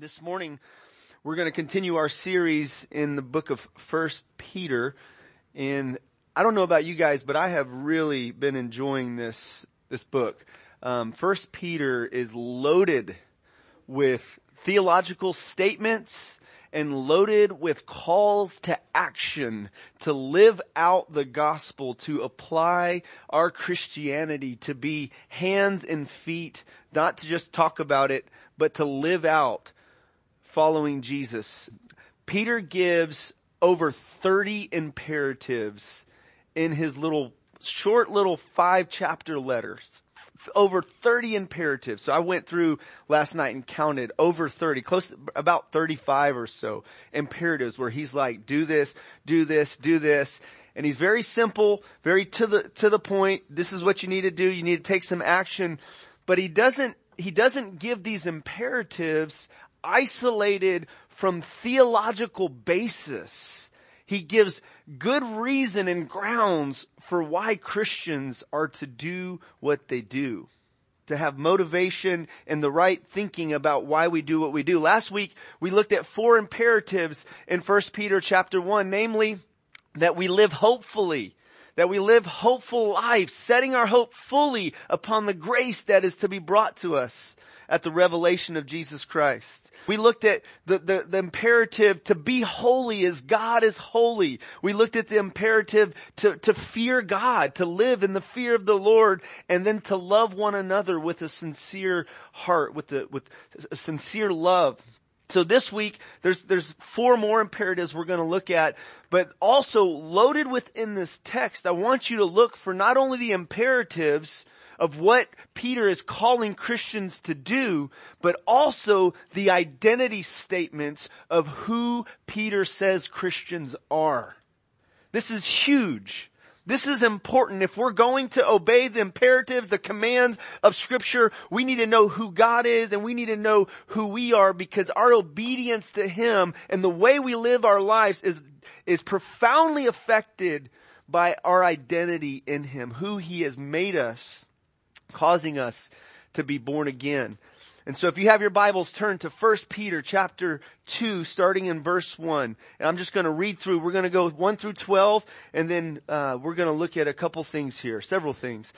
This morning, we're going to continue our series in the book of First Peter. And I don't know about you guys, but I have really been enjoying this, this book. Um, First Peter is loaded with theological statements and loaded with calls to action to live out the gospel, to apply our Christianity, to be hands and feet, not to just talk about it, but to live out following Jesus. Peter gives over 30 imperatives in his little, short little five chapter letters. Over 30 imperatives. So I went through last night and counted over 30, close to about 35 or so imperatives where he's like, do this, do this, do this. And he's very simple, very to the, to the point. This is what you need to do. You need to take some action. But he doesn't, he doesn't give these imperatives isolated from theological basis. He gives good reason and grounds for why Christians are to do what they do. To have motivation and the right thinking about why we do what we do. Last week we looked at four imperatives in 1 Peter chapter 1, namely that we live hopefully, that we live hopeful lives, setting our hope fully upon the grace that is to be brought to us at the revelation of Jesus Christ. We looked at the, the, the, imperative to be holy as God is holy. We looked at the imperative to, to fear God, to live in the fear of the Lord, and then to love one another with a sincere heart, with the, with a sincere love. So this week, there's, there's four more imperatives we're going to look at, but also loaded within this text, I want you to look for not only the imperatives, of what Peter is calling Christians to do, but also the identity statements of who Peter says Christians are. This is huge. This is important. If we're going to obey the imperatives, the commands of scripture, we need to know who God is and we need to know who we are because our obedience to Him and the way we live our lives is, is profoundly affected by our identity in Him, who He has made us causing us to be born again. And so if you have your Bibles, turn to 1 Peter chapter 2, starting in verse 1. And I'm just going to read through. We're going to go 1 through 12, and then uh, we're going to look at a couple things here, several things.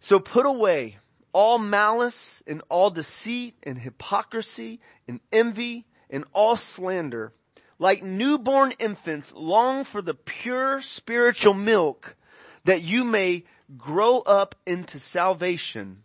So put away all malice and all deceit and hypocrisy and envy and all slander. Like newborn infants, long for the pure spiritual milk that you may grow up into salvation,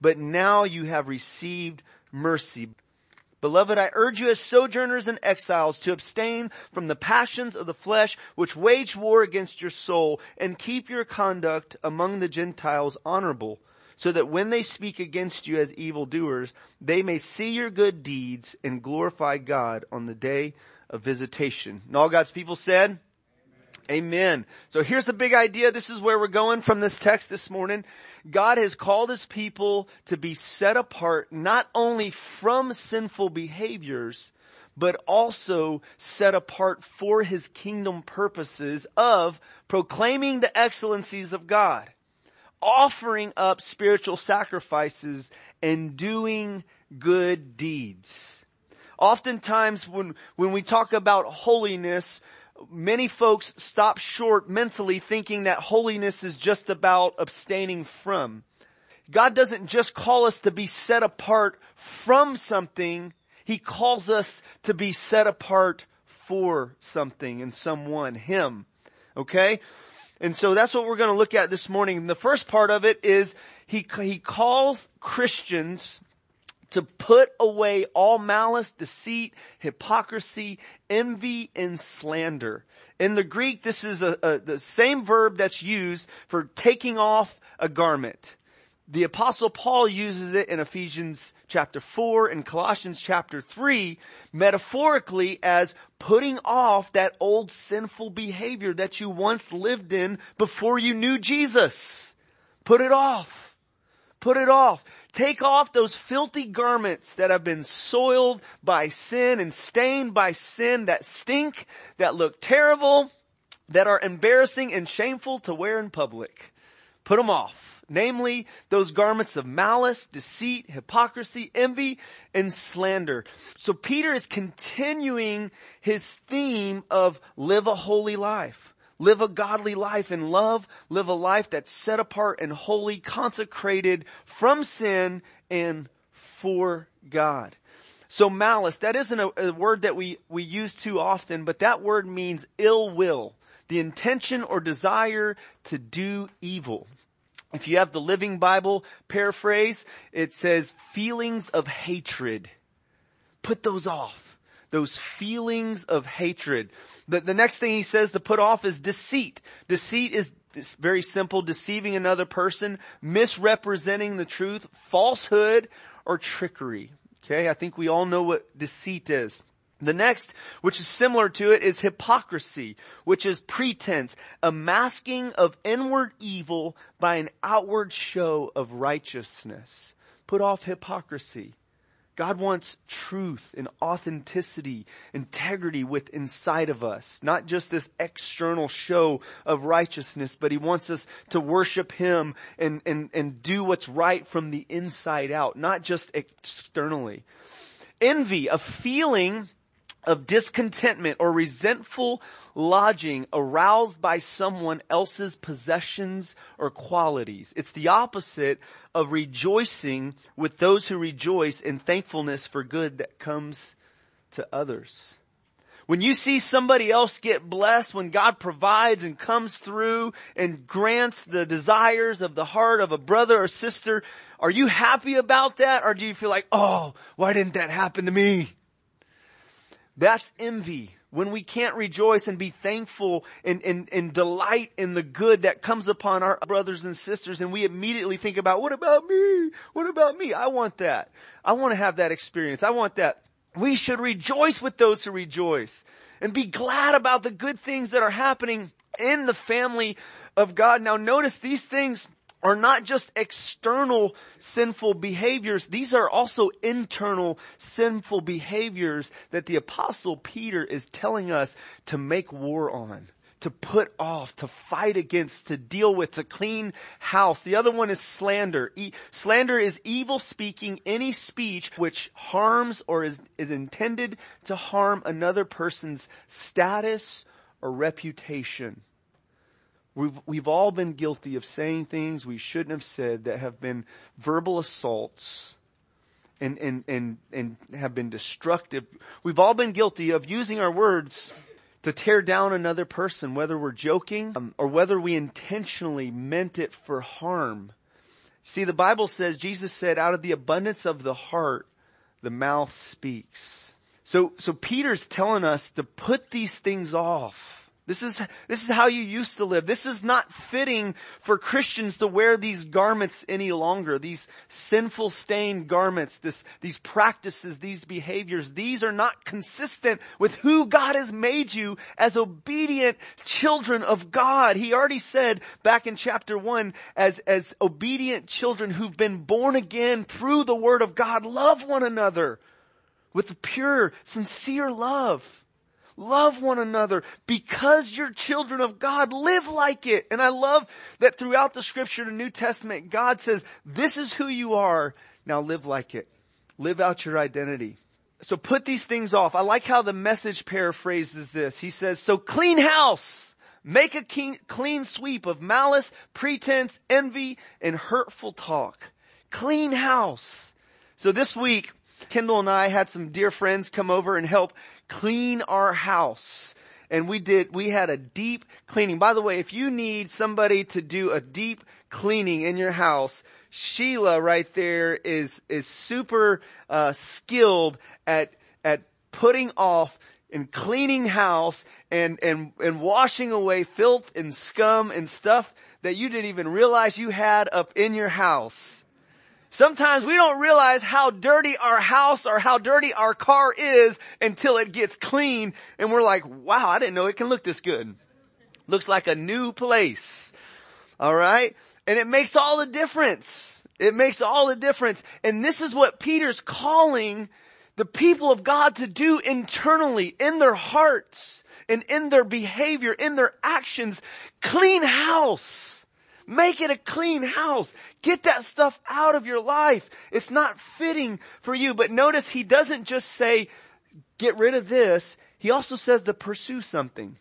but now you have received mercy. Beloved, I urge you as sojourners and exiles to abstain from the passions of the flesh which wage war against your soul and keep your conduct among the Gentiles honorable so that when they speak against you as evildoers, they may see your good deeds and glorify God on the day of visitation. And all God's people said, Amen. So here's the big idea. This is where we're going from this text this morning. God has called his people to be set apart not only from sinful behaviors, but also set apart for his kingdom purposes of proclaiming the excellencies of God, offering up spiritual sacrifices, and doing good deeds. Oftentimes when, when we talk about holiness, many folks stop short mentally thinking that holiness is just about abstaining from. God doesn't just call us to be set apart from something, He calls us to be set apart for something and someone, Him. Okay? And so that's what we're going to look at this morning. And the first part of it is He, He calls Christians to put away all malice, deceit, hypocrisy, envy, and slander. In the Greek, this is a, a, the same verb that's used for taking off a garment. The apostle Paul uses it in Ephesians chapter 4 and Colossians chapter 3 metaphorically as putting off that old sinful behavior that you once lived in before you knew Jesus. Put it off. Put it off. Take off those filthy garments that have been soiled by sin and stained by sin that stink, that look terrible, that are embarrassing and shameful to wear in public. Put them off. Namely, those garments of malice, deceit, hypocrisy, envy, and slander. So Peter is continuing his theme of live a holy life. Live a godly life in love. Live a life that's set apart and holy, consecrated from sin and for God. So malice, that isn't a, a, word that we, we use too often, but that word means ill will, the intention or desire to do evil. If you have the Living Bible paraphrase, it says feelings of hatred. Put those off those feelings of hatred. The, the next thing he says to put off is deceit. Deceit is it's very simple, deceiving another person, misrepresenting the truth, falsehood, or trickery. Okay, I think we all know what deceit is. The next, which is similar to it, is hypocrisy, which is pretense, a masking of inward evil by an outward show of righteousness. Put off hypocrisy. God wants truth and authenticity, integrity with inside of us. Not just this external show of righteousness, but He wants us to worship Him and, and, and do what's right from the inside out, not just externally. Envy, a feeling of discontentment or resentful lodging aroused by someone else's possessions or qualities. It's the opposite of rejoicing with those who rejoice in thankfulness for good that comes to others. When you see somebody else get blessed, when God provides and comes through and grants the desires of the heart of a brother or sister, are you happy about that or do you feel like, oh, why didn't that happen to me? That's envy. When we can't rejoice and be thankful and, and, and delight in the good that comes upon our brothers and sisters and we immediately think about, what about me? What about me? I want that. I want to have that experience. I want that. We should rejoice with those who rejoice and be glad about the good things that are happening in the family of God. Now notice these things are not just external sinful behaviors, these are also internal sinful behaviors that the apostle Peter is telling us to make war on, to put off, to fight against, to deal with, to clean house. The other one is slander. E- slander is evil speaking, any speech which harms or is, is intended to harm another person's status or reputation. We've, we've all been guilty of saying things we shouldn't have said that have been verbal assaults and, and, and, and have been destructive. We've all been guilty of using our words to tear down another person, whether we're joking um, or whether we intentionally meant it for harm. See, the Bible says, Jesus said, out of the abundance of the heart, the mouth speaks. So, so Peter's telling us to put these things off this is, this is how you used to live. This is not fitting for Christians to wear these garments any longer. These sinful stained garments, this, these practices, these behaviors, these are not consistent with who God has made you as obedient children of God. He already said back in chapter one, as, as obedient children who've been born again through the word of God, love one another. with pure, sincere love. Love one another because you're children of God. Live like it. And I love that throughout the scripture, the New Testament, God says, this is who you are. Now live like it. Live out your identity. So put these things off. I like how the message paraphrases this. He says, so clean house. Make a clean sweep of malice, pretense, envy, and hurtful talk. Clean house. So this week, Kendall and I had some dear friends come over and help clean our house. And we did, we had a deep cleaning. By the way, if you need somebody to do a deep cleaning in your house, Sheila right there is, is super, uh, skilled at, at putting off and cleaning house and, and, and washing away filth and scum and stuff that you didn't even realize you had up in your house. Sometimes we don't realize how dirty our house or how dirty our car is until it gets clean and we're like, wow, I didn't know it can look this good. Looks like a new place. Alright? And it makes all the difference. It makes all the difference. And this is what Peter's calling the people of God to do internally in their hearts and in their behavior, in their actions. Clean house. Make it a clean house. Get that stuff out of your life. It's not fitting for you. But notice he doesn't just say, get rid of this. He also says to pursue something.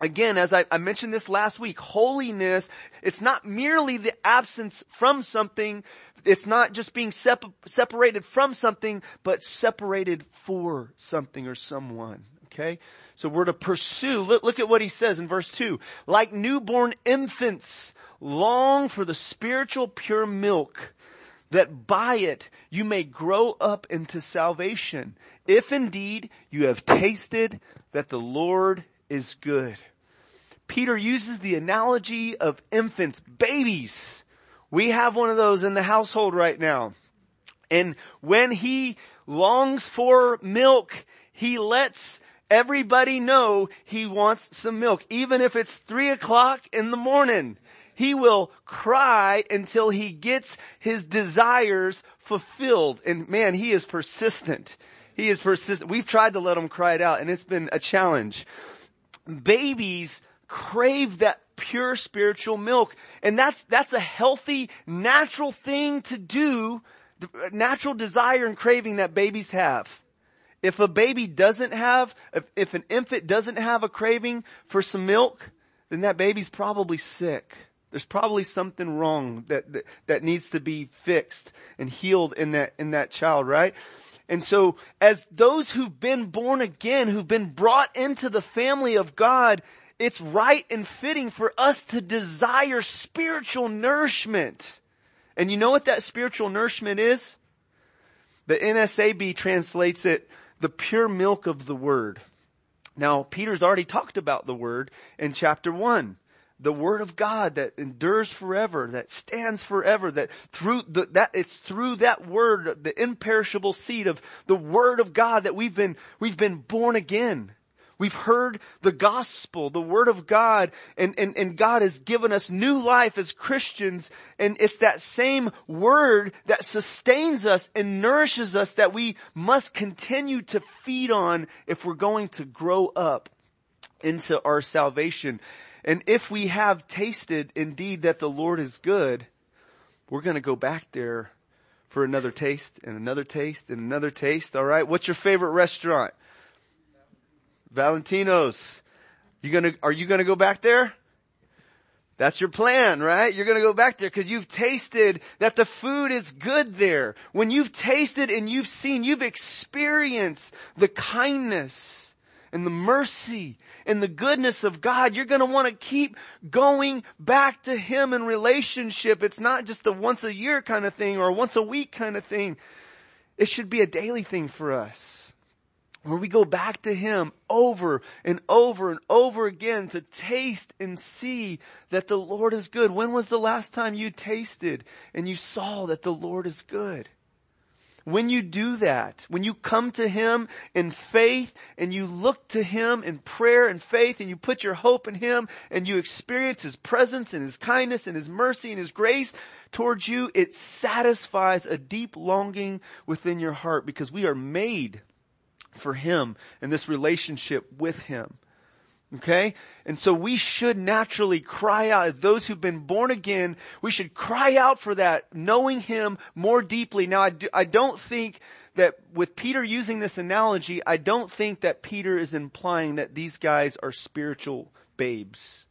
Again, as I, I, mentioned this last week, holiness, it's not merely the absence from something, it's not just being sep- separated from something, but separated for something or someone. Okay? So we're to pursue. Look, look at what he says in verse 2. Like newborn infants, long for the spiritual pure milk, that by it you may grow up into salvation, if indeed you have tasted that the Lord is good. Peter uses the analogy of infants, babies. We have one of those in the household right now. And when he longs for milk, he lets everybody know he wants some milk. Even if it's three o'clock in the morning, he will cry until he gets his desires fulfilled. And man, he is persistent. He is persistent. We've tried to let him cry it out and it's been a challenge. Babies crave that pure spiritual milk. And that's, that's a healthy, natural thing to do, natural desire and craving that babies have. If a baby doesn't have, if, if an infant doesn't have a craving for some milk, then that baby's probably sick. There's probably something wrong that, that, that needs to be fixed and healed in that, in that child, right? And so as those who've been born again, who've been brought into the family of God, it's right and fitting for us to desire spiritual nourishment. And you know what that spiritual nourishment is? The NASB translates it the pure milk of the word. Now, Peter's already talked about the word in chapter one. The word of God that endures forever, that stands forever, that through the, that, it's through that word, the imperishable seed of the word of God that we've been, we've been born again. We've heard the gospel, the word of God, and, and, and God has given us new life as Christians, and it's that same word that sustains us and nourishes us that we must continue to feed on if we're going to grow up into our salvation. And if we have tasted indeed that the Lord is good, we're gonna go back there for another taste and another taste and another taste, alright? What's your favorite restaurant? Valentino's. You gonna, are you gonna go back there? That's your plan, right? You're gonna go back there because you've tasted that the food is good there. When you've tasted and you've seen, you've experienced the kindness and the mercy and the goodness of God, you're gonna want to keep going back to Him in relationship. It's not just a once a year kind of thing or once a week kind of thing. It should be a daily thing for us where we go back to Him over and over and over again to taste and see that the Lord is good. When was the last time you tasted and you saw that the Lord is good? When you do that, when you come to Him in faith and you look to Him in prayer and faith and you put your hope in Him and you experience His presence and His kindness and His mercy and His grace towards you, it satisfies a deep longing within your heart because we are made for Him and this relationship with Him. Okay? And so we should naturally cry out as those who've been born again, we should cry out for that, knowing Him more deeply. Now I, do, I don't think that with Peter using this analogy, I don't think that Peter is implying that these guys are spiritual babes.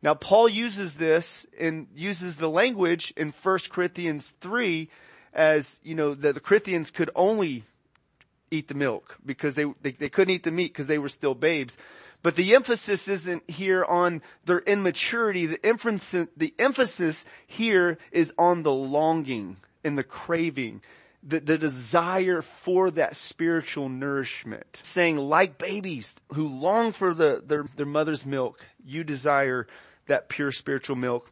Now Paul uses this and uses the language in 1 Corinthians 3 as, you know, that the Corinthians could only eat the milk because they, they, they couldn't eat the meat because they were still babes. But the emphasis isn't here on their immaturity. The emphasis, the emphasis here is on the longing and the craving, the, the desire for that spiritual nourishment. Saying like babies who long for the, their, their mother's milk, you desire that pure spiritual milk.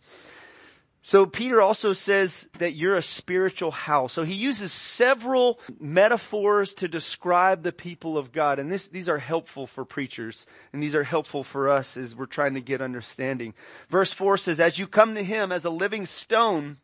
So Peter also says that you're a spiritual house. So he uses several metaphors to describe the people of God. And this, these are helpful for preachers. And these are helpful for us as we're trying to get understanding. Verse four says, as you come to him as a living stone,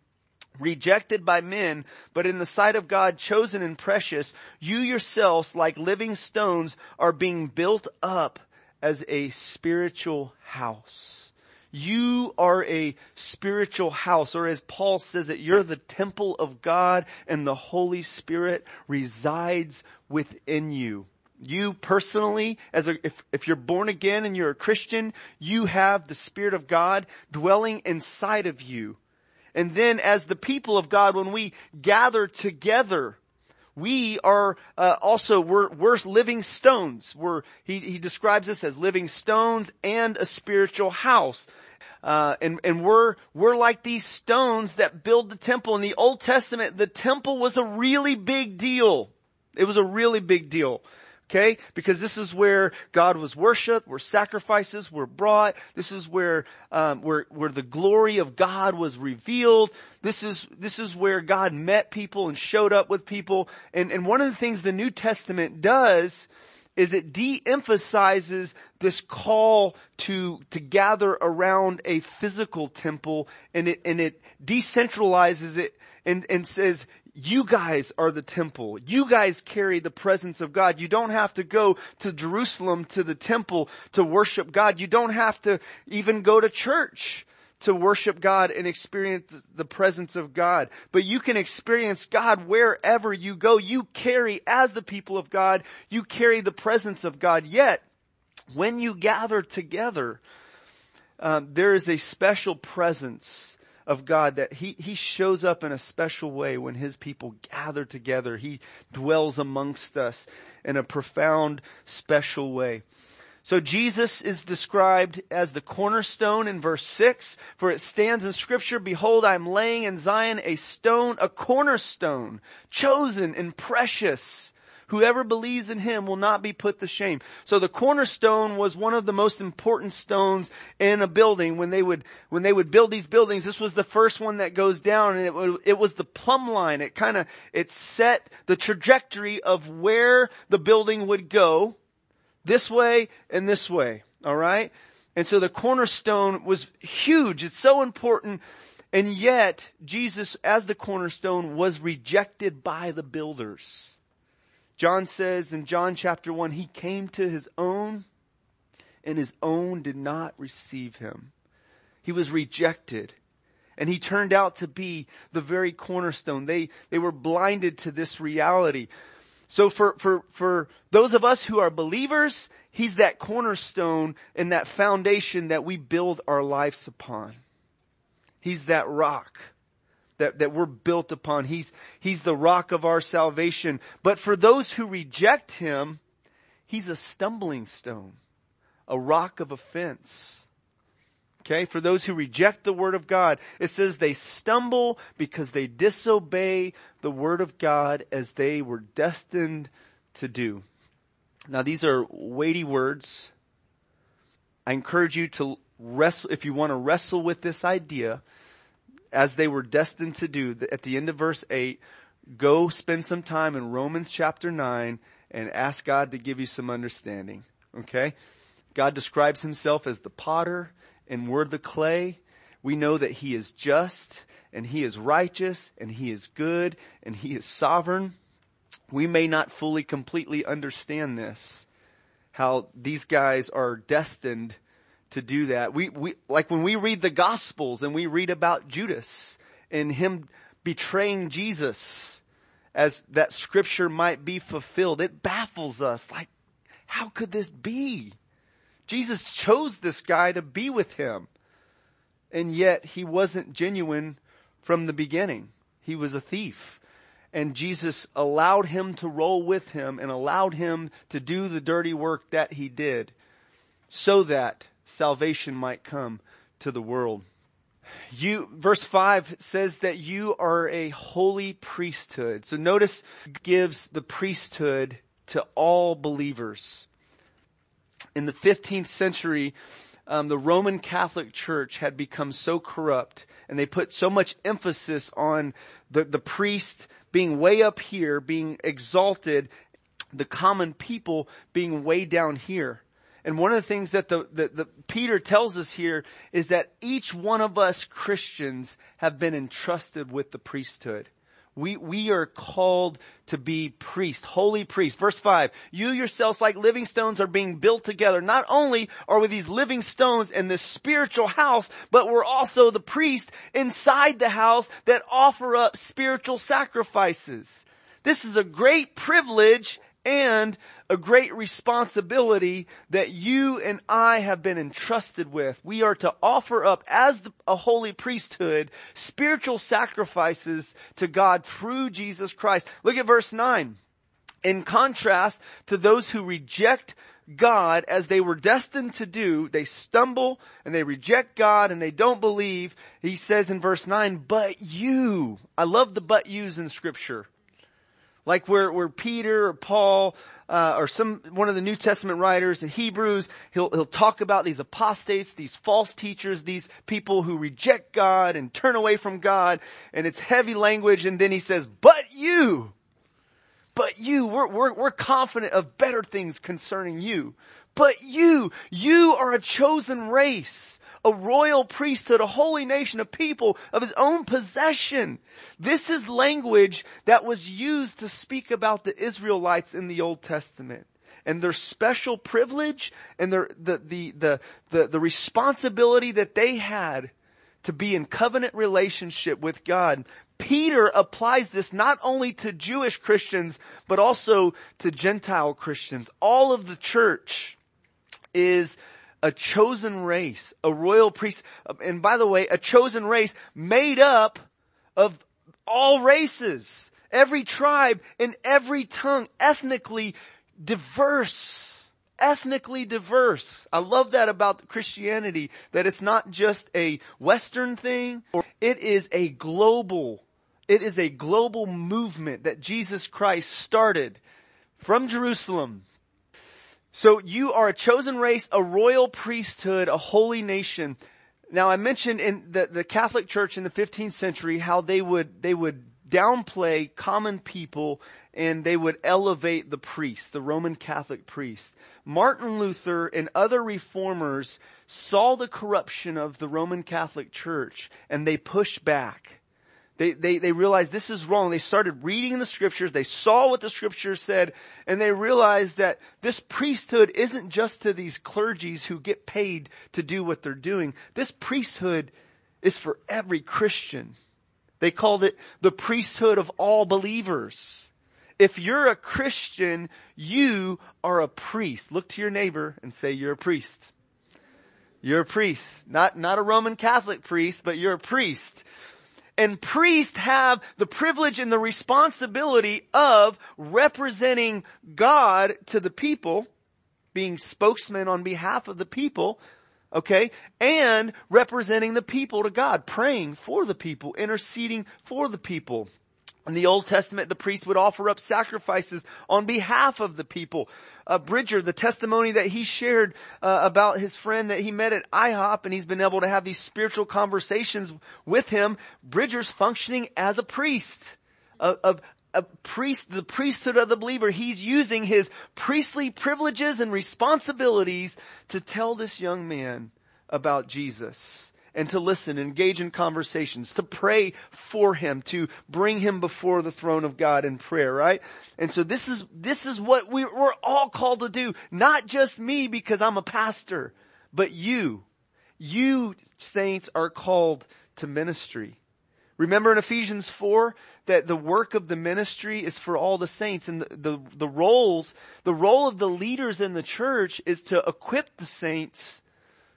rejected by men, but in the sight of God chosen and precious, you yourselves like living stones are being built up as a spiritual house. You are a spiritual house, or as Paul says it, you're the temple of God and the Holy Spirit resides within you. You personally, as a, if, if you're born again and you're a Christian, you have the Spirit of God dwelling inside of you. And then as the people of God, when we gather together, we are uh, also we're, we're living stones. We're he, he describes us as living stones and a spiritual house. Uh, and and we're we're like these stones that build the temple. In the Old Testament, the temple was a really big deal. It was a really big deal. Okay? Because this is where God was worshiped, where sacrifices were brought. This is where, um, where, where the glory of God was revealed. This is, this is where God met people and showed up with people. And, and one of the things the New Testament does is it de-emphasizes this call to, to gather around a physical temple and it, and it decentralizes it and, and says, you guys are the temple. You guys carry the presence of God. You don't have to go to Jerusalem to the temple to worship God. You don't have to even go to church to worship God and experience the presence of God. But you can experience God wherever you go. You carry, as the people of God, you carry the presence of God. Yet, when you gather together, um, there is a special presence of God that he, he shows up in a special way when his people gather together. He dwells amongst us in a profound, special way. So Jesus is described as the cornerstone in verse 6, for it stands in scripture, behold, I am laying in Zion a stone, a cornerstone, chosen and precious, Whoever believes in him will not be put to shame. So the cornerstone was one of the most important stones in a building. When they would, when they would build these buildings, this was the first one that goes down and it, it was the plumb line. It kind of, it set the trajectory of where the building would go this way and this way. Alright? And so the cornerstone was huge. It's so important. And yet, Jesus, as the cornerstone, was rejected by the builders. John says in John chapter 1, he came to his own and his own did not receive him. He was rejected. And he turned out to be the very cornerstone. They, they were blinded to this reality. So for, for, for those of us who are believers, he's that cornerstone and that foundation that we build our lives upon. He's that rock that, that we're built upon. He's, He's the rock of our salvation. But for those who reject Him, He's a stumbling stone, a rock of offense. Okay, for those who reject the Word of God, it says they stumble because they disobey the Word of God as they were destined to do. Now these are weighty words. I encourage you to wrestle, if you want to wrestle with this idea, as they were destined to do at the end of verse 8, go spend some time in Romans chapter 9 and ask God to give you some understanding. Okay? God describes himself as the potter and we're the clay. We know that he is just and he is righteous and he is good and he is sovereign. We may not fully, completely understand this, how these guys are destined to do that. We, we, like when we read the gospels and we read about Judas and him betraying Jesus as that scripture might be fulfilled, it baffles us. Like, how could this be? Jesus chose this guy to be with him. And yet he wasn't genuine from the beginning. He was a thief. And Jesus allowed him to roll with him and allowed him to do the dirty work that he did so that salvation might come to the world. You, verse 5 says that you are a holy priesthood. So notice gives the priesthood to all believers. In the 15th century, um, the Roman Catholic Church had become so corrupt and they put so much emphasis on the, the priest being way up here, being exalted, the common people being way down here. And one of the things that the, the, the, Peter tells us here is that each one of us Christians have been entrusted with the priesthood. We, we are called to be priests, holy priests. Verse 5, you yourselves like living stones are being built together. Not only are we these living stones in this spiritual house, but we're also the priest inside the house that offer up spiritual sacrifices. This is a great privilege and a great responsibility that you and I have been entrusted with. We are to offer up as a holy priesthood spiritual sacrifices to God through Jesus Christ. Look at verse 9. In contrast to those who reject God as they were destined to do, they stumble and they reject God and they don't believe. He says in verse 9, but you, I love the but yous in scripture. Like where, where Peter or Paul, uh, or some, one of the New Testament writers in Hebrews, he'll, he'll talk about these apostates, these false teachers, these people who reject God and turn away from God, and it's heavy language, and then he says, but you, but you, we're, we're, we're confident of better things concerning you. But you, you are a chosen race a royal priesthood, a holy nation, a people of his own possession. This is language that was used to speak about the Israelites in the Old Testament and their special privilege and their, the, the, the, the, the responsibility that they had to be in covenant relationship with God. Peter applies this not only to Jewish Christians, but also to Gentile Christians. All of the church is a chosen race, a royal priest, and by the way, a chosen race made up of all races, every tribe and every tongue, ethnically diverse. Ethnically diverse. I love that about Christianity, that it's not just a Western thing, it is a global, it is a global movement that Jesus Christ started from Jerusalem so you are a chosen race, a royal priesthood, a holy nation. Now I mentioned in the, the Catholic Church in the 15th century how they would, they would downplay common people and they would elevate the priest, the Roman Catholic priest. Martin Luther and other reformers saw the corruption of the Roman Catholic Church and they pushed back. They, they, they realized this is wrong. They started reading the scriptures. They saw what the scriptures said and they realized that this priesthood isn't just to these clergies who get paid to do what they're doing. This priesthood is for every Christian. They called it the priesthood of all believers. If you're a Christian, you are a priest. Look to your neighbor and say you're a priest. You're a priest. Not, not a Roman Catholic priest, but you're a priest and priests have the privilege and the responsibility of representing God to the people, being spokesmen on behalf of the people, okay, and representing the people to God, praying for the people, interceding for the people. In the Old Testament, the priest would offer up sacrifices on behalf of the people. Uh, Bridger, the testimony that he shared uh, about his friend that he met at IHOP and he's been able to have these spiritual conversations with him, Bridger's functioning as a priest. A, a, a priest, the priesthood of the believer. He's using his priestly privileges and responsibilities to tell this young man about Jesus. And to listen, engage in conversations, to pray for him, to bring him before the throne of God in prayer, right? And so this is, this is what we, we're all called to do. Not just me because I'm a pastor, but you. You saints are called to ministry. Remember in Ephesians 4 that the work of the ministry is for all the saints and the, the, the, roles, the role of the leaders in the church is to equip the saints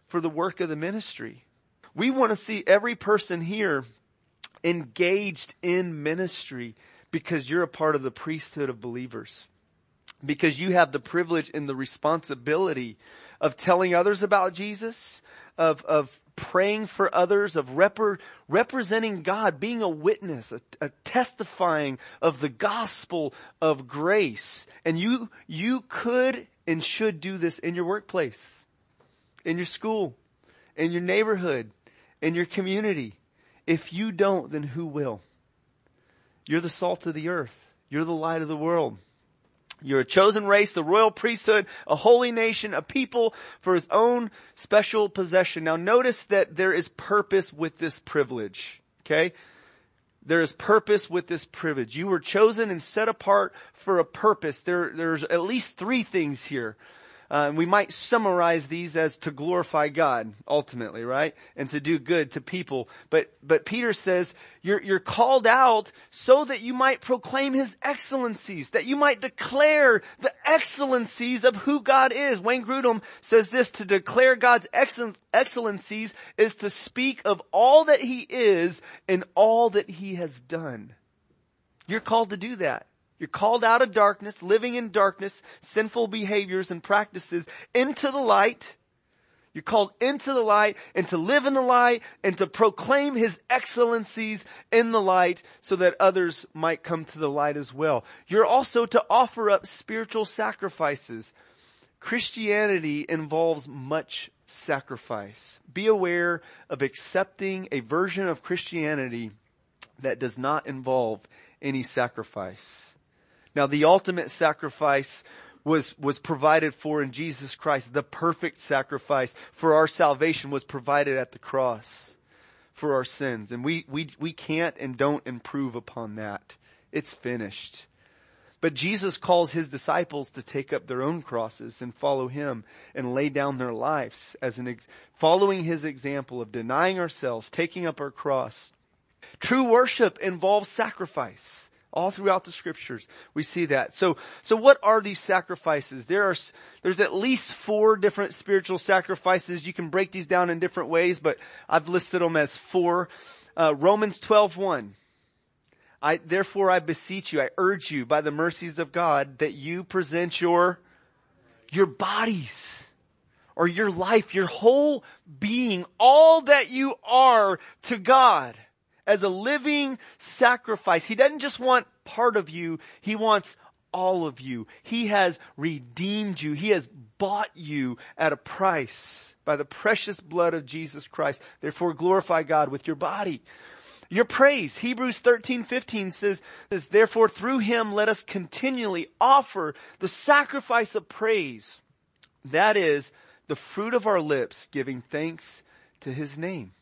for the work of the ministry. We want to see every person here engaged in ministry because you're a part of the priesthood of believers. Because you have the privilege and the responsibility of telling others about Jesus, of, of praying for others, of rep- representing God, being a witness, a, a, testifying of the gospel of grace. And you, you could and should do this in your workplace, in your school, in your neighborhood, in your community. If you don't, then who will? You're the salt of the earth. You're the light of the world. You're a chosen race, the royal priesthood, a holy nation, a people for his own special possession. Now notice that there is purpose with this privilege. Okay? There is purpose with this privilege. You were chosen and set apart for a purpose. There, there's at least three things here. Uh, we might summarize these as to glorify God, ultimately, right? And to do good to people. But, but Peter says, you're, you're called out so that you might proclaim His excellencies, that you might declare the excellencies of who God is. Wayne Grudem says this, to declare God's excellencies is to speak of all that He is and all that He has done. You're called to do that. You're called out of darkness, living in darkness, sinful behaviors and practices into the light. You're called into the light and to live in the light and to proclaim His excellencies in the light so that others might come to the light as well. You're also to offer up spiritual sacrifices. Christianity involves much sacrifice. Be aware of accepting a version of Christianity that does not involve any sacrifice. Now the ultimate sacrifice was, was provided for in Jesus Christ. The perfect sacrifice for our salvation was provided at the cross for our sins. And we, we, we can't and don't improve upon that. It's finished. But Jesus calls his disciples to take up their own crosses and follow him and lay down their lives as an, ex- following his example of denying ourselves, taking up our cross. True worship involves sacrifice. All throughout the scriptures, we see that. So, so what are these sacrifices? There are, there's at least four different spiritual sacrifices. You can break these down in different ways, but I've listed them as four. Uh, Romans 12, 1. I, therefore I beseech you, I urge you by the mercies of God that you present your, your bodies or your life, your whole being, all that you are to God as a living sacrifice. He doesn't just want part of you, He wants all of you. He has redeemed you. He has bought you at a price by the precious blood of Jesus Christ. Therefore glorify God with your body. Your praise. Hebrews 13, 15 says, says, therefore through him let us continually offer the sacrifice of praise. That is the fruit of our lips giving thanks to his name.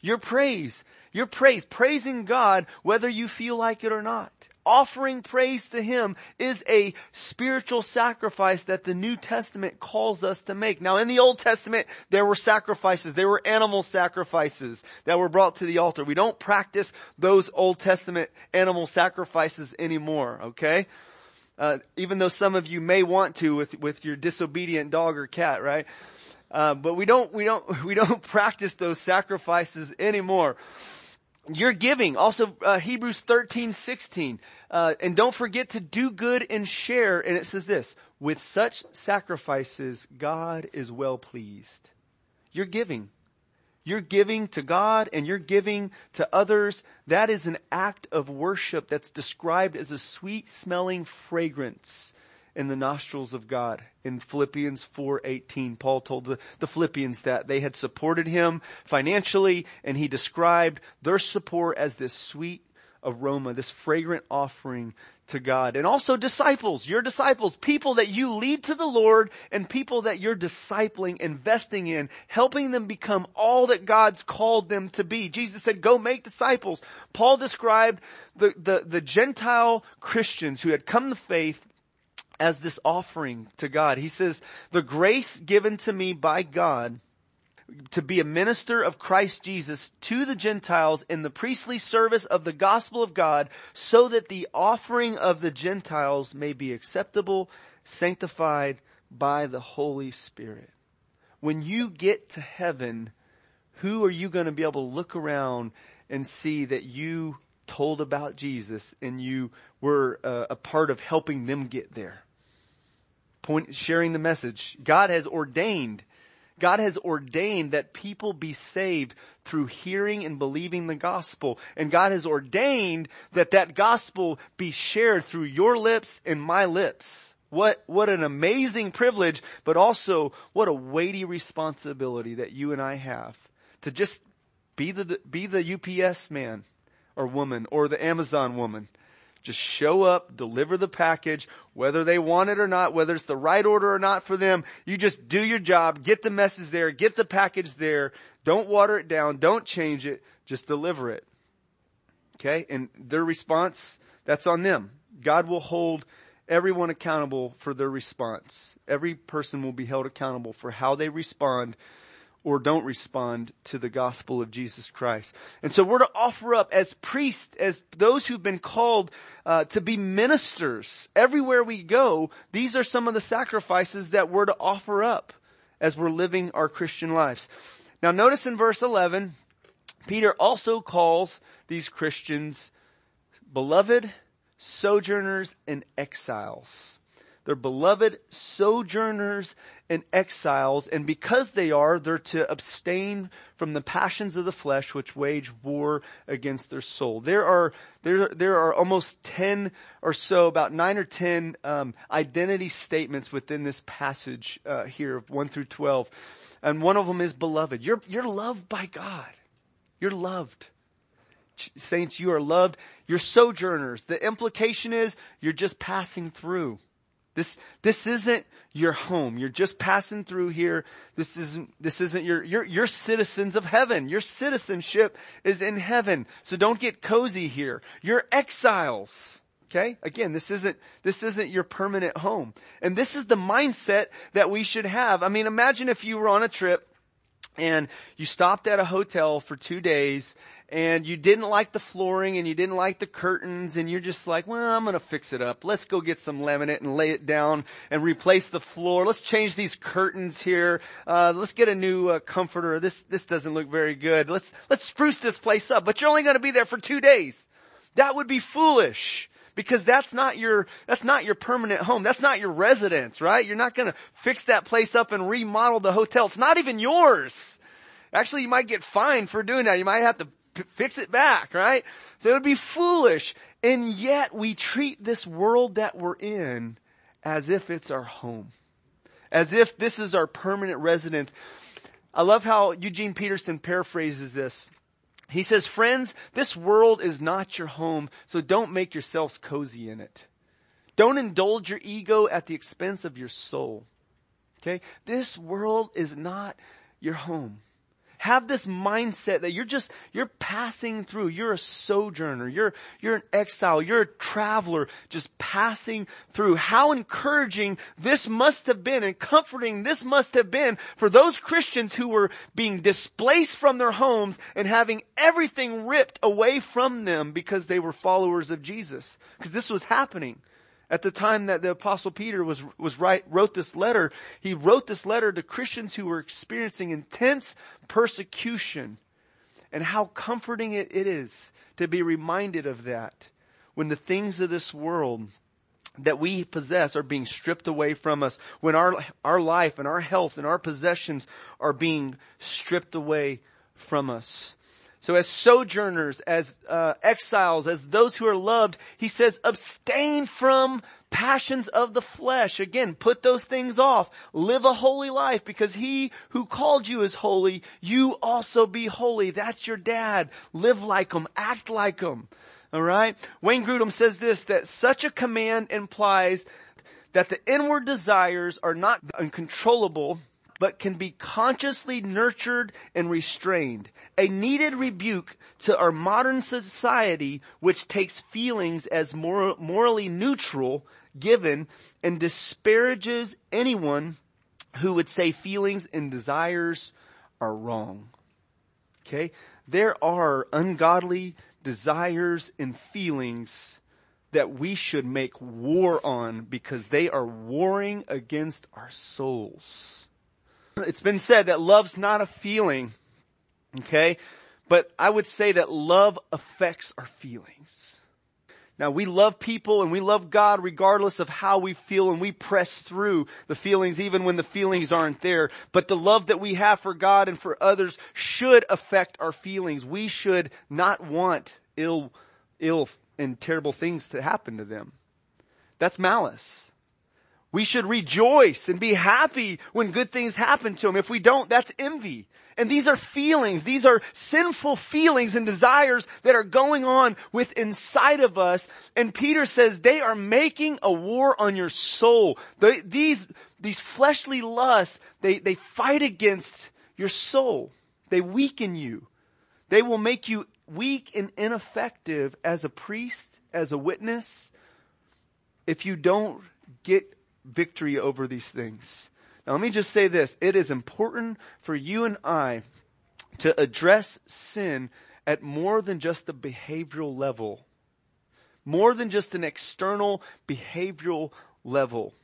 Your praise your praise, praising God whether you feel like it or not. Offering praise to Him is a spiritual sacrifice that the New Testament calls us to make. Now in the Old Testament, there were sacrifices, there were animal sacrifices that were brought to the altar. We don't practice those Old Testament animal sacrifices anymore, okay? Uh, even though some of you may want to with, with your disobedient dog or cat, right? Uh, but we don't, we don't, we don't practice those sacrifices anymore. Your giving, also uh, Hebrews 13, 16. Uh, and don't forget to do good and share. And it says this, with such sacrifices, God is well pleased. You're giving. You're giving to God and you're giving to others. That is an act of worship that's described as a sweet smelling fragrance in the nostrils of God. In Philippians 4:18, Paul told the, the, Philippians that they had supported him financially and he described their support as this sweet aroma, this fragrant offering to God. And also disciples, your disciples, people that you lead to the Lord and people that you're discipling, investing in, helping them become all that God's called them to be. Jesus said, go make disciples. Paul described the, the, the Gentile Christians who had come to faith as this offering to God. He says, the grace given to me by God to be a minister of Christ Jesus to the Gentiles in the priestly service of the gospel of God so that the offering of the Gentiles may be acceptable, sanctified by the Holy Spirit. When you get to heaven, who are you going to be able to look around and see that you told about Jesus and you were uh, a part of helping them get there? Point, sharing the message. God has ordained God has ordained that people be saved through hearing and believing the gospel. And God has ordained that that gospel be shared through your lips and my lips. What, what an amazing privilege, but also what a weighty responsibility that you and I have to just be the, be the UPS man or woman or the Amazon woman just show up, deliver the package, whether they want it or not, whether it's the right order or not for them. You just do your job, get the message there, get the package there. Don't water it down. Don't change it. Just deliver it. Okay. And their response, that's on them. God will hold everyone accountable for their response. Every person will be held accountable for how they respond or don't respond to the gospel of Jesus Christ. And so we're to offer up as priests, as those who've been called uh, to be ministers. Everywhere we go, these are some of the sacrifices that we're to offer up as we're living our Christian lives. Now notice in verse 11, Peter also calls these Christians beloved, sojourners, and exiles. They're beloved sojourners and exiles, and because they are, they're to abstain from the passions of the flesh which wage war against their soul. There are, there, there are almost 10 or so, about 9 or 10 um, identity statements within this passage uh, here, 1 through 12. And one of them is beloved. You're, you're loved by God. You're loved. Saints, you are loved. You're sojourners. The implication is you're just passing through. This, this isn't your home. You're just passing through here. This isn't, this isn't your, you're, you're citizens of heaven. Your citizenship is in heaven. So don't get cozy here. You're exiles. Okay? Again, this isn't, this isn't your permanent home. And this is the mindset that we should have. I mean, imagine if you were on a trip and you stopped at a hotel for two days and you didn't like the flooring and you didn't like the curtains and you're just like, well, I'm going to fix it up. Let's go get some laminate and lay it down and replace the floor. Let's change these curtains here. Uh, let's get a new uh, comforter. This, this doesn't look very good. Let's, let's spruce this place up, but you're only going to be there for two days. That would be foolish because that's not your, that's not your permanent home. That's not your residence, right? You're not going to fix that place up and remodel the hotel. It's not even yours. Actually, you might get fined for doing that. You might have to p- fix it back, right? So it would be foolish. And yet we treat this world that we're in as if it's our home. As if this is our permanent residence. I love how Eugene Peterson paraphrases this. He says, friends, this world is not your home, so don't make yourselves cozy in it. Don't indulge your ego at the expense of your soul. Okay? This world is not your home. Have this mindset that you're just, you're passing through. You're a sojourner. You're, you're an exile. You're a traveler just passing through. How encouraging this must have been and comforting this must have been for those Christians who were being displaced from their homes and having everything ripped away from them because they were followers of Jesus. Because this was happening at the time that the apostle Peter was, was write, wrote this letter, he wrote this letter to Christians who were experiencing intense persecution. And how comforting it, it is to be reminded of that when the things of this world that we possess are being stripped away from us, when our, our life and our health and our possessions are being stripped away from us. So as sojourners, as uh, exiles, as those who are loved, he says, abstain from passions of the flesh. Again, put those things off. Live a holy life because he who called you is holy. You also be holy. That's your dad. Live like him. Act like him. Alright? Wayne Grudem says this, that such a command implies that the inward desires are not uncontrollable, but can be consciously nurtured and restrained. A needed rebuke to our modern society, which takes feelings as mor- morally neutral, given, and disparages anyone who would say feelings and desires are wrong. Okay? There are ungodly desires and feelings that we should make war on because they are warring against our souls. It's been said that love's not a feeling, okay? But I would say that love affects our feelings. Now we love people and we love God regardless of how we feel and we press through the feelings even when the feelings aren't there. But the love that we have for God and for others should affect our feelings. We should not want ill, ill and terrible things to happen to them. That's malice. We should rejoice and be happy when good things happen to them. If we don't, that's envy. And these are feelings, these are sinful feelings and desires that are going on with inside of us. And Peter says they are making a war on your soul. These, these fleshly lusts, they, they fight against your soul. They weaken you. They will make you weak and ineffective as a priest, as a witness, if you don't get victory over these things. Now let me just say this. It is important for you and I to address sin at more than just the behavioral level. More than just an external behavioral level.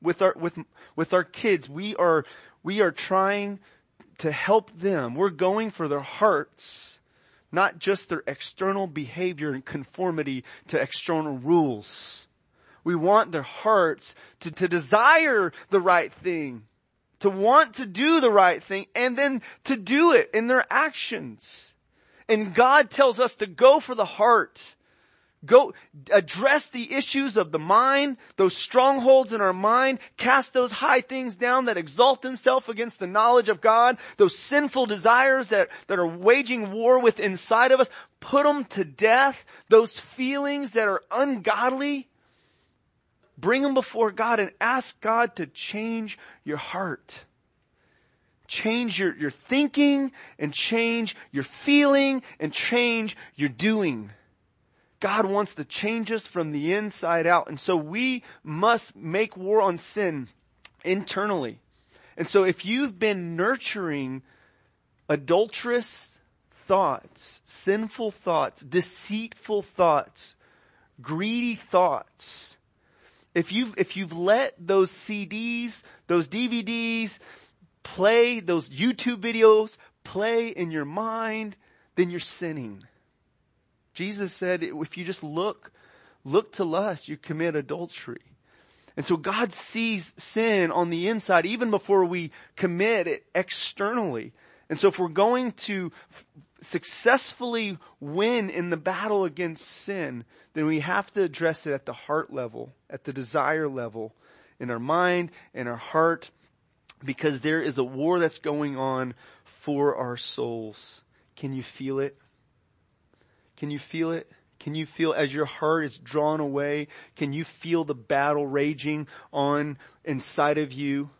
With our, with, with our kids, we are, we are trying to help them. We're going for their hearts, not just their external behavior and conformity to external rules. We want their hearts to, to desire the right thing, to want to do the right thing, and then to do it in their actions. And God tells us to go for the heart. Go address the issues of the mind, those strongholds in our mind, cast those high things down that exalt themselves against the knowledge of God, those sinful desires that, that are waging war with inside of us, put them to death, those feelings that are ungodly, Bring them before God and ask God to change your heart. Change your, your thinking and change your feeling and change your doing. God wants to change us from the inside out. And so we must make war on sin internally. And so if you've been nurturing adulterous thoughts, sinful thoughts, deceitful thoughts, greedy thoughts, if you've, if you've let those CDs, those DVDs play, those YouTube videos play in your mind, then you're sinning. Jesus said if you just look, look to lust, you commit adultery. And so God sees sin on the inside even before we commit it externally. And so if we're going to successfully win in the battle against sin, then we have to address it at the heart level, at the desire level, in our mind, in our heart, because there is a war that's going on for our souls. Can you feel it? Can you feel it? Can you feel as your heart is drawn away? Can you feel the battle raging on inside of you?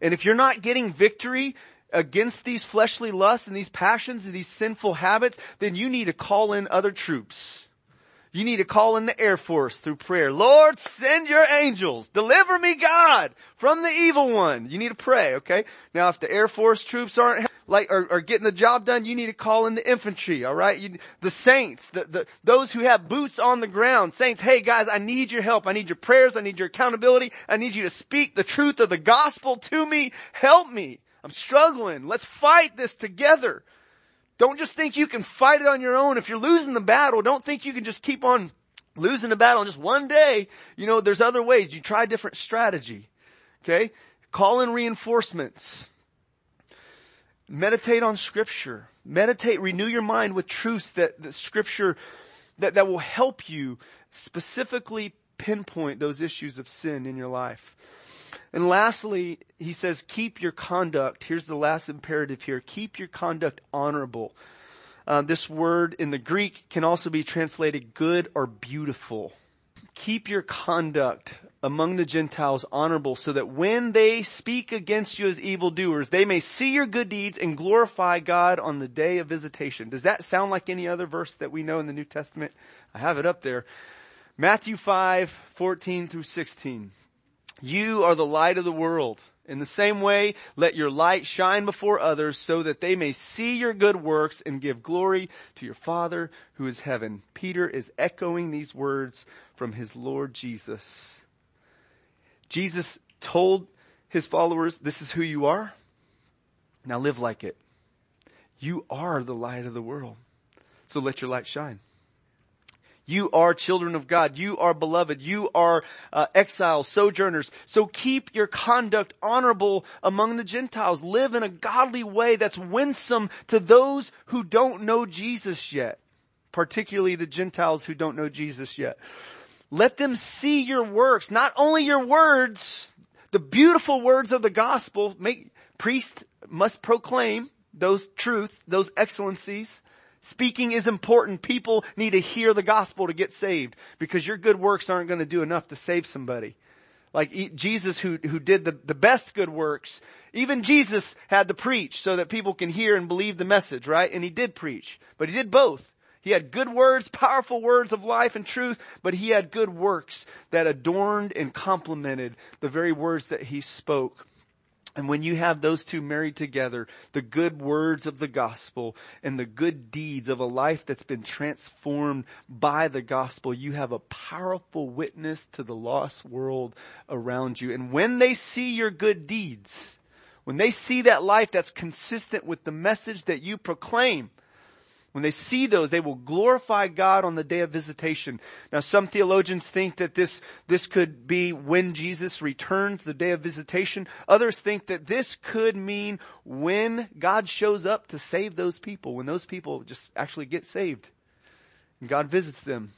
And if you're not getting victory, against these fleshly lusts and these passions and these sinful habits, then you need to call in other troops. You need to call in the Air Force through prayer. Lord, send your angels. Deliver me, God, from the evil one. You need to pray, okay? Now, if the Air Force troops aren't like are, are getting the job done, you need to call in the infantry, all right? The saints, the, the those who have boots on the ground, saints. Hey, guys, I need your help. I need your prayers. I need your accountability. I need you to speak the truth of the gospel to me. Help me. I'm struggling. Let's fight this together. Don't just think you can fight it on your own. If you're losing the battle, don't think you can just keep on losing the battle just one day. You know, there's other ways. You try different strategy. Okay? Call in reinforcements. Meditate on scripture. Meditate, renew your mind with truths that, that scripture, that, that will help you specifically pinpoint those issues of sin in your life. And lastly, he says, keep your conduct. Here's the last imperative here. Keep your conduct honorable. Uh, this word in the Greek can also be translated good or beautiful. Keep your conduct among the Gentiles honorable so that when they speak against you as evildoers, they may see your good deeds and glorify God on the day of visitation. Does that sound like any other verse that we know in the New Testament? I have it up there. Matthew 5, 14 through 16. You are the light of the world. In the same way, let your light shine before others so that they may see your good works and give glory to your Father who is heaven. Peter is echoing these words from his Lord Jesus. Jesus told his followers, this is who you are. Now live like it. You are the light of the world. So let your light shine. You are children of God. You are beloved. You are uh, exiles, sojourners. So keep your conduct honorable among the Gentiles. Live in a godly way that's winsome to those who don't know Jesus yet, particularly the Gentiles who don't know Jesus yet. Let them see your works, not only your words, the beautiful words of the gospel. Make priest must proclaim those truths, those excellencies. Speaking is important. People need to hear the gospel to get saved because your good works aren't going to do enough to save somebody. Like Jesus who, who did the, the best good works, even Jesus had to preach so that people can hear and believe the message, right? And he did preach, but he did both. He had good words, powerful words of life and truth, but he had good works that adorned and complemented the very words that he spoke. And when you have those two married together, the good words of the gospel and the good deeds of a life that's been transformed by the gospel, you have a powerful witness to the lost world around you. And when they see your good deeds, when they see that life that's consistent with the message that you proclaim, when they see those, they will glorify God on the day of visitation. Now some theologians think that this, this could be when Jesus returns, the day of visitation. Others think that this could mean when God shows up to save those people, when those people just actually get saved. And God visits them.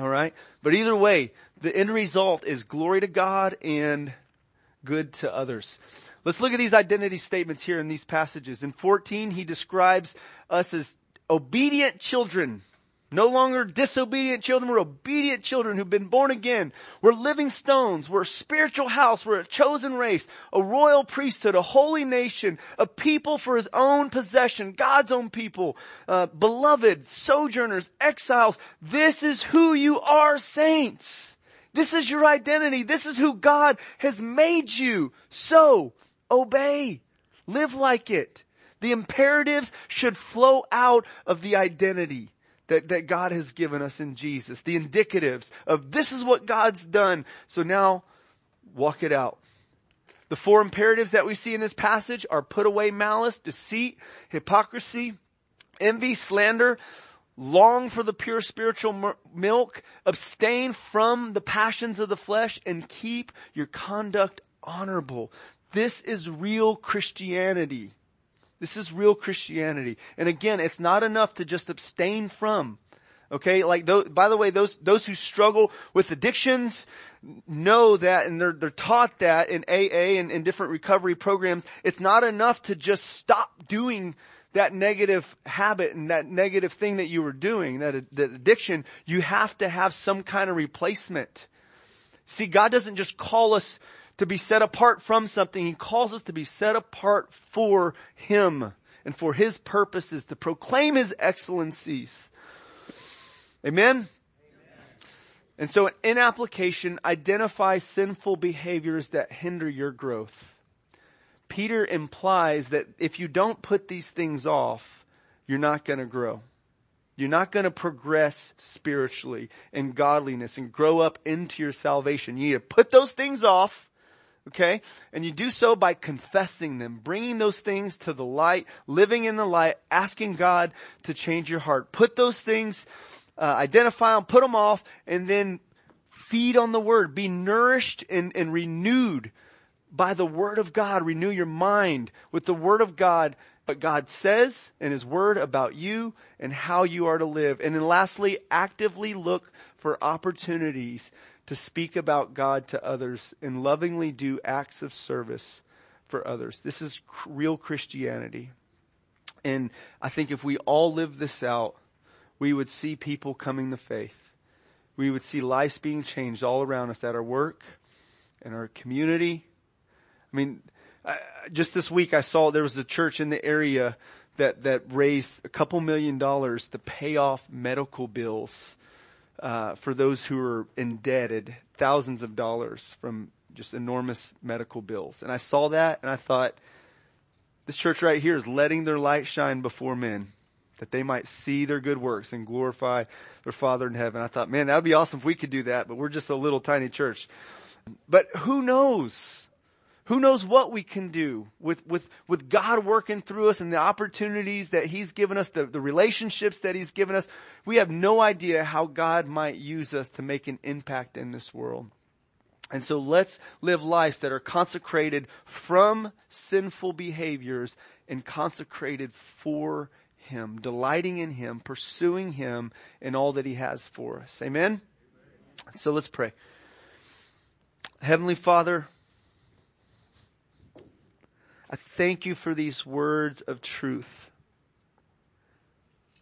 Alright? But either way, the end result is glory to God and good to others. Let's look at these identity statements here in these passages. In 14, he describes us as obedient children. No longer disobedient children. We're obedient children who've been born again. We're living stones. We're a spiritual house. We're a chosen race, a royal priesthood, a holy nation, a people for his own possession, God's own people, uh, beloved, sojourners, exiles. This is who you are, saints. This is your identity. This is who God has made you. So, obey. Live like it. The imperatives should flow out of the identity that, that God has given us in Jesus. The indicatives of this is what God's done. So now walk it out. The four imperatives that we see in this passage are put away malice, deceit, hypocrisy, envy, slander, long for the pure spiritual milk, abstain from the passions of the flesh, and keep your conduct honorable. This is real Christianity. This is real Christianity. And again, it's not enough to just abstain from. Okay, like those, by the way, those, those who struggle with addictions know that and they're, they're taught that in AA and in different recovery programs. It's not enough to just stop doing that negative habit and that negative thing that you were doing, that, that addiction. You have to have some kind of replacement. See, God doesn't just call us to be set apart from something. He calls us to be set apart for Him and for His purposes, to proclaim His excellencies. Amen? And so in application, identify sinful behaviors that hinder your growth. Peter implies that if you don't put these things off, you're not going to grow. You're not going to progress spiritually in godliness and grow up into your salvation. You need to put those things off Okay? And you do so by confessing them, bringing those things to the light, living in the light, asking God to change your heart. Put those things, uh, identify them, put them off, and then feed on the Word. Be nourished and, and renewed by the Word of God. Renew your mind with the Word of God, what God says in His Word about you and how you are to live. And then lastly, actively look for opportunities to speak about God to others and lovingly do acts of service for others. This is real Christianity. And I think if we all live this out, we would see people coming to faith. We would see lives being changed all around us at our work, in our community. I mean, just this week I saw there was a church in the area that, that raised a couple million dollars to pay off medical bills, uh, for those who are indebted, thousands of dollars from just enormous medical bills. And I saw that and I thought, this church right here is letting their light shine before men that they might see their good works and glorify their Father in heaven. I thought, man, that would be awesome if we could do that, but we're just a little tiny church. But who knows? Who knows what we can do with, with, with God working through us and the opportunities that He's given us, the, the relationships that He's given us. We have no idea how God might use us to make an impact in this world. And so let's live lives that are consecrated from sinful behaviors and consecrated for Him, delighting in Him, pursuing Him in all that He has for us. Amen? So let's pray. Heavenly Father, I thank you for these words of truth.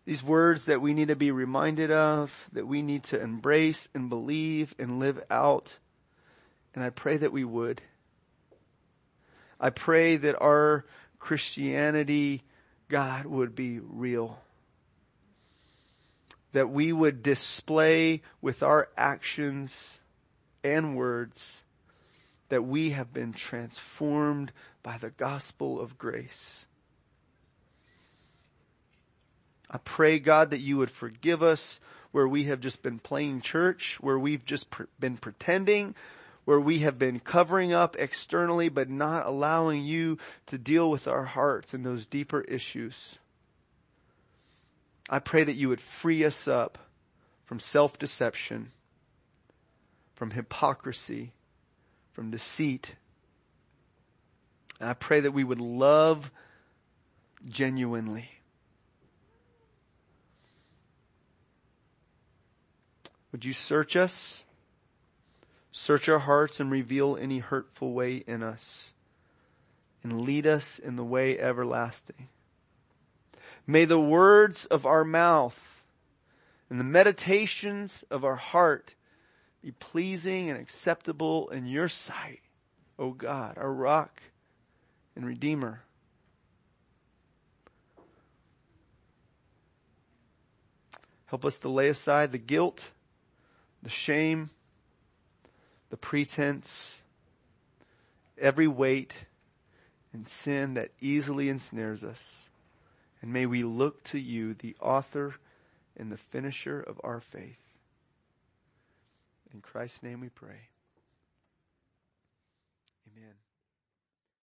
These words that we need to be reminded of, that we need to embrace and believe and live out. And I pray that we would. I pray that our Christianity, God, would be real. That we would display with our actions and words that we have been transformed by the gospel of grace. I pray, God, that you would forgive us where we have just been playing church, where we've just been pretending, where we have been covering up externally but not allowing you to deal with our hearts and those deeper issues. I pray that you would free us up from self-deception, from hypocrisy, from deceit. And I pray that we would love genuinely. Would you search us? Search our hearts and reveal any hurtful way in us and lead us in the way everlasting. May the words of our mouth and the meditations of our heart be pleasing and acceptable in your sight, O God, our rock and redeemer. Help us to lay aside the guilt, the shame, the pretense, every weight and sin that easily ensnares us. And may we look to you, the author and the finisher of our faith. In Christ's name we pray.